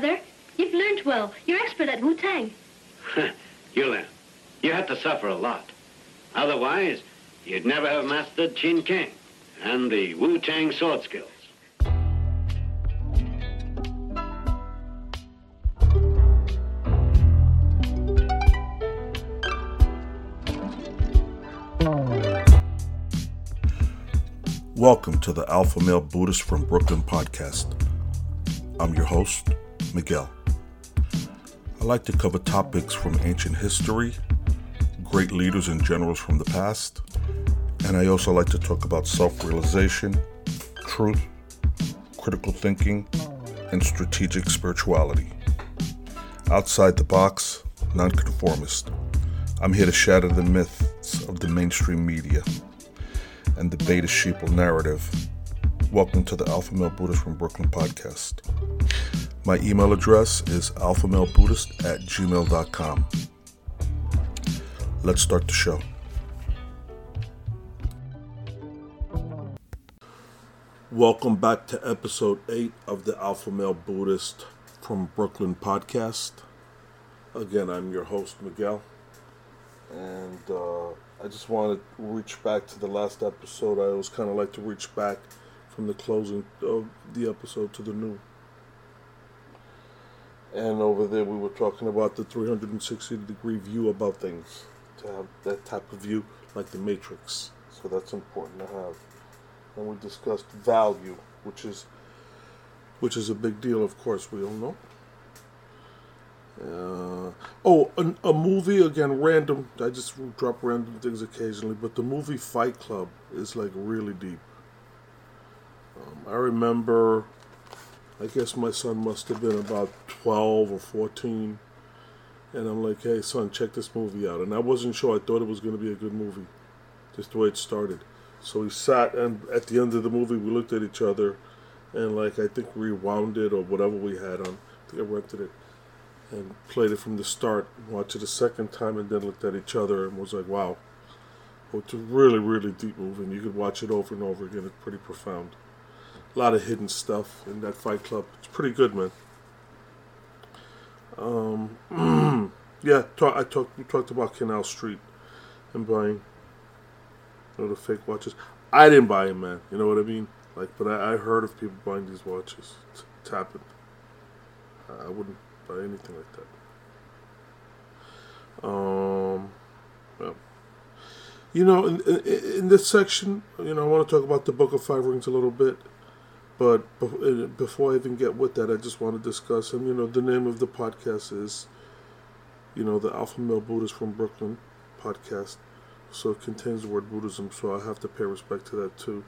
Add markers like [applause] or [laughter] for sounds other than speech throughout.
brother. You've learned well. You're expert at Wu-Tang. [laughs] Yulin, you had to suffer a lot. Otherwise, you'd never have mastered Chin Kang and the Wu-Tang sword skills. Welcome to the Alpha Male Buddhist from Brooklyn podcast. I'm your host, Miguel. I like to cover topics from ancient history, great leaders and generals from the past, and I also like to talk about self realization, truth, critical thinking, and strategic spirituality. Outside the box, nonconformist. I'm here to shatter the myths of the mainstream media and the beta sheeple narrative. Welcome to the Alpha Male Buddhist from Brooklyn podcast. My email address is alphamalebuddhist at gmail.com. Let's start the show. Welcome back to episode 8 of the Alpha Male Buddhist from Brooklyn podcast. Again, I'm your host, Miguel. And uh, I just want to reach back to the last episode. I always kind of like to reach back from the closing of the episode to the new. And over there, we were talking about the 360 degree view about things. To have that type of view, like the Matrix. So that's important to have. And we discussed value, which is which is a big deal, of course, we all know. Uh, oh, a, a, movie again, random. I just drop random things occasionally, but the movie Fight Club is like really deep. Um, I remember, I guess my son must have been about 12 or 14, and I'm like, hey, son, check this movie out. And I wasn't sure, I thought it was going to be a good movie, just the way it started. So we sat, and at the end of the movie, we looked at each other, and like, I think rewound it or whatever we had on. I think I rented it and played it from the start, watched it a second time, and then looked at each other and was like, wow. Well, it's a really, really deep movie, and you could watch it over and over again. It's pretty profound. A lot of hidden stuff in that Fight Club. It's pretty good, man. Um, [clears throat] yeah, talk, I talked. We talked about Canal Street and buying you know, the fake watches. I didn't buy them, man. You know what I mean? Like, but I, I heard of people buying these watches. It's, it's happened. I wouldn't buy anything like that. Um, well, you know, in, in, in, this section, you know, I want to talk about the Book of Five Rings a little bit, but before I even get with that, I just want to discuss, and you know, the name of the podcast is, you know, the Alpha Male Buddhist from Brooklyn podcast, so it contains the word Buddhism, so I have to pay respect to that too.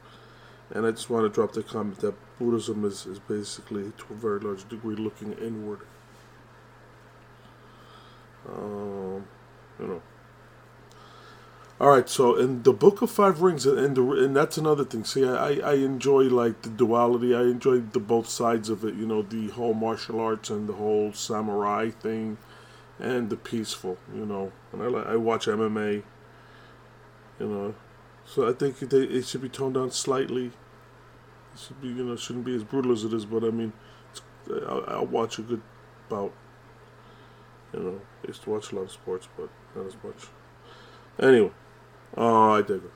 And I just want to drop the comment that Buddhism is, is basically, to a very large degree, looking inward um, you know. All right, so in the Book of Five Rings, and the, and that's another thing. See, I, I enjoy like the duality. I enjoy the both sides of it. You know, the whole martial arts and the whole samurai thing, and the peaceful. You know, and I I watch MMA. You know, so I think they, it should be toned down slightly. It should be you know shouldn't be as brutal as it is, but I mean, I'll, I'll watch a good bout. You know, I used to watch a lot of sports, but not as much. Anyway, uh, I dig it.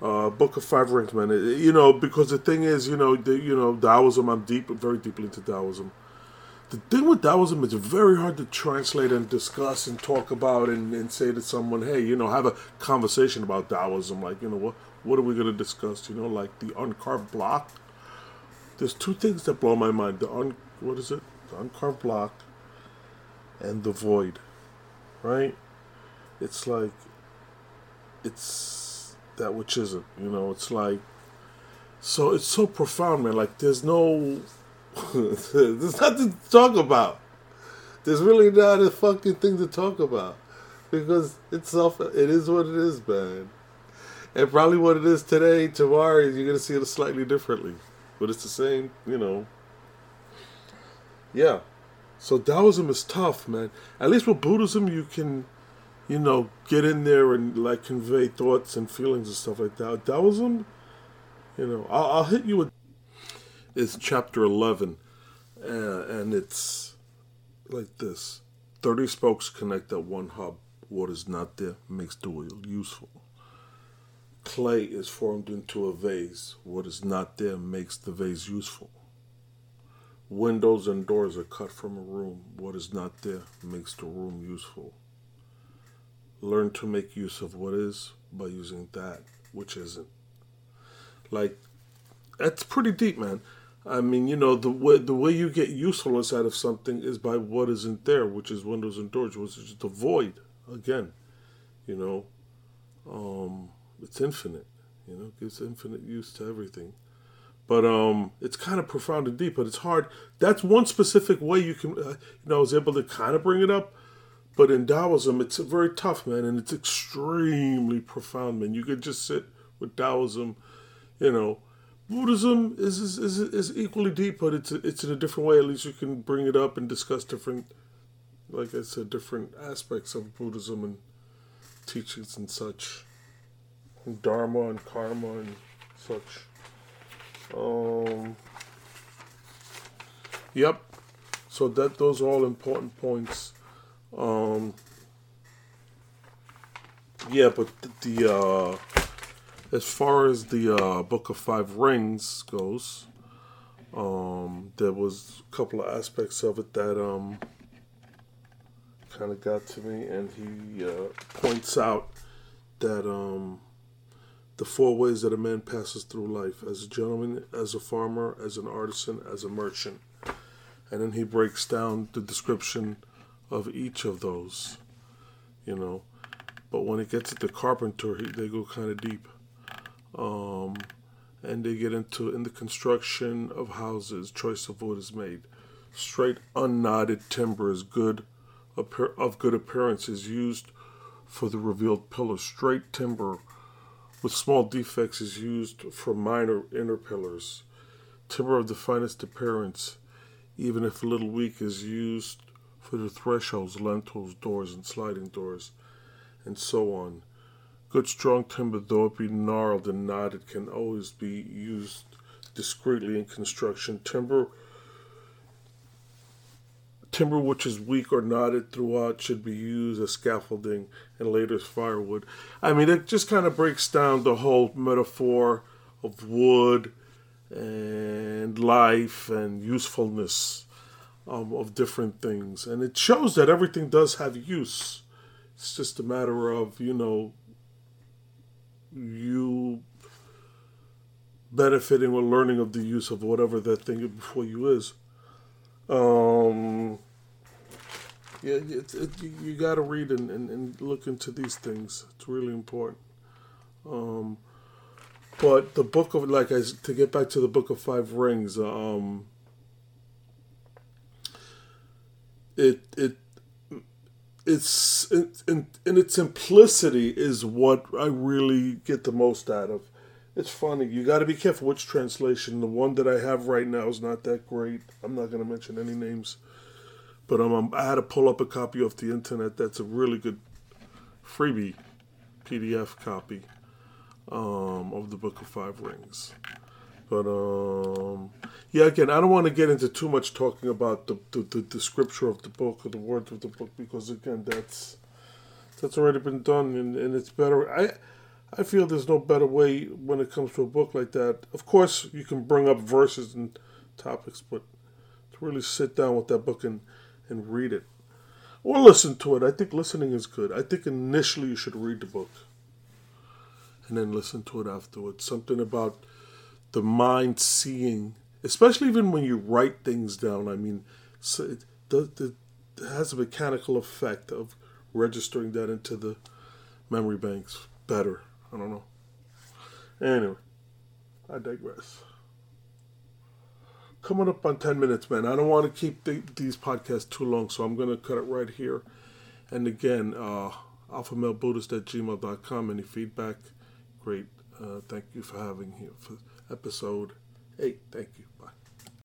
Uh, Book of Five Rings, man. It, you know, because the thing is, you know, the, you know, Taoism. I'm deep, very deeply into Taoism. The thing with Taoism is very hard to translate and discuss and talk about and, and say to someone, hey, you know, have a conversation about Taoism. Like, you know, what what are we going to discuss? You know, like the uncarved block. There's two things that blow my mind. The un what is it? The uncarved block and the void, right? It's like, it's that which isn't, you know, it's like, so it's so profound, man. Like, there's no, [laughs] there's nothing to talk about. There's really not a fucking thing to talk about because it's it is what it is, man. And probably what it is today, tomorrow, you're gonna see it slightly differently, but it's the same, you know. Yeah. So Taoism is tough, man. At least with Buddhism, you can, you know, get in there and like convey thoughts and feelings and stuff like that. Taoism, you know, I'll, I'll hit you with. It's chapter eleven, uh, and it's like this 30 spokes connect at one hub. What is not there makes the wheel useful. Clay is formed into a vase. What is not there makes the vase useful. Windows and doors are cut from a room. What is not there makes the room useful. Learn to make use of what is by using that which isn't. Like, that's pretty deep, man. I mean, you know, the way the way you get usefulness out of something is by what isn't there, which is windows and doors, which is the void. Again, you know, um, it's infinite. You know, gives infinite use to everything. But um, it's kind of profound and deep, but it's hard. That's one specific way you can, uh, you know, I was able to kind of bring it up. But in Taoism, it's very tough, man, and it's extremely profound, man. You could just sit with Taoism, you know. Buddhism is is, is, is equally deep, but it's it's in a different way. At least you can bring it up and discuss different, like I said, different aspects of Buddhism and teachings and such, and Dharma and karma and such. Um. Yep. So that those are all important points. Um. Yeah, but the, uh, as far as the uh, Book of Five Rings goes, um, there was a couple of aspects of it that um kind of got to me, and he uh, points out that um the four ways that a man passes through life as a gentleman, as a farmer, as an artisan, as a merchant. And then he breaks down the description of each of those, you know. But when it gets to the carpenter, they go kind of deep. Um, and they get into in the construction of houses, choice of wood is made. Straight, unknotted timber is good, of good appearance is used for the revealed pillars. Straight timber with small defects is used for minor inner pillars. Timber of the finest appearance, even if a little weak, is used for the thresholds, lintels, doors, and sliding doors, and so on. Good strong timber, though it be gnarled and knotted, can always be used discreetly in construction. Timber Timber which is weak or knotted throughout should be used as scaffolding and later as firewood. I mean, it just kind of breaks down the whole metaphor of wood and life and usefulness um, of different things. And it shows that everything does have use. It's just a matter of, you know, you benefiting or learning of the use of whatever that thing before you is. Um, yeah, it, it, you got to read and, and, and, look into these things. It's really important. Um, but the book of like I to get back to the book of five rings. Um, it it it's in, in, in its simplicity is what I really get the most out of. It's funny. You got to be careful which translation. The one that I have right now is not that great. I'm not going to mention any names, but I had to pull up a copy off the internet. That's a really good freebie PDF copy um, of the Book of Five Rings. But um, yeah, again, I don't want to get into too much talking about the, the, the, the scripture of the book or the words of the book because again, that's that's already been done and, and it's better. I I feel there's no better way when it comes to a book like that. Of course, you can bring up verses and topics, but to really sit down with that book and, and read it or listen to it, I think listening is good. I think initially you should read the book and then listen to it afterwards. Something about the mind seeing, especially even when you write things down. I mean, so it, the it has a mechanical effect of registering that into the memory banks better. I don't know. Anyway, I digress. Coming up on 10 minutes, man. I don't want to keep the, these podcasts too long, so I'm going to cut it right here. And again, uh, alphamalebuddhist at gmail.com. Any feedback? Great. Uh, thank you for having here for episode 8. Thank you. Bye.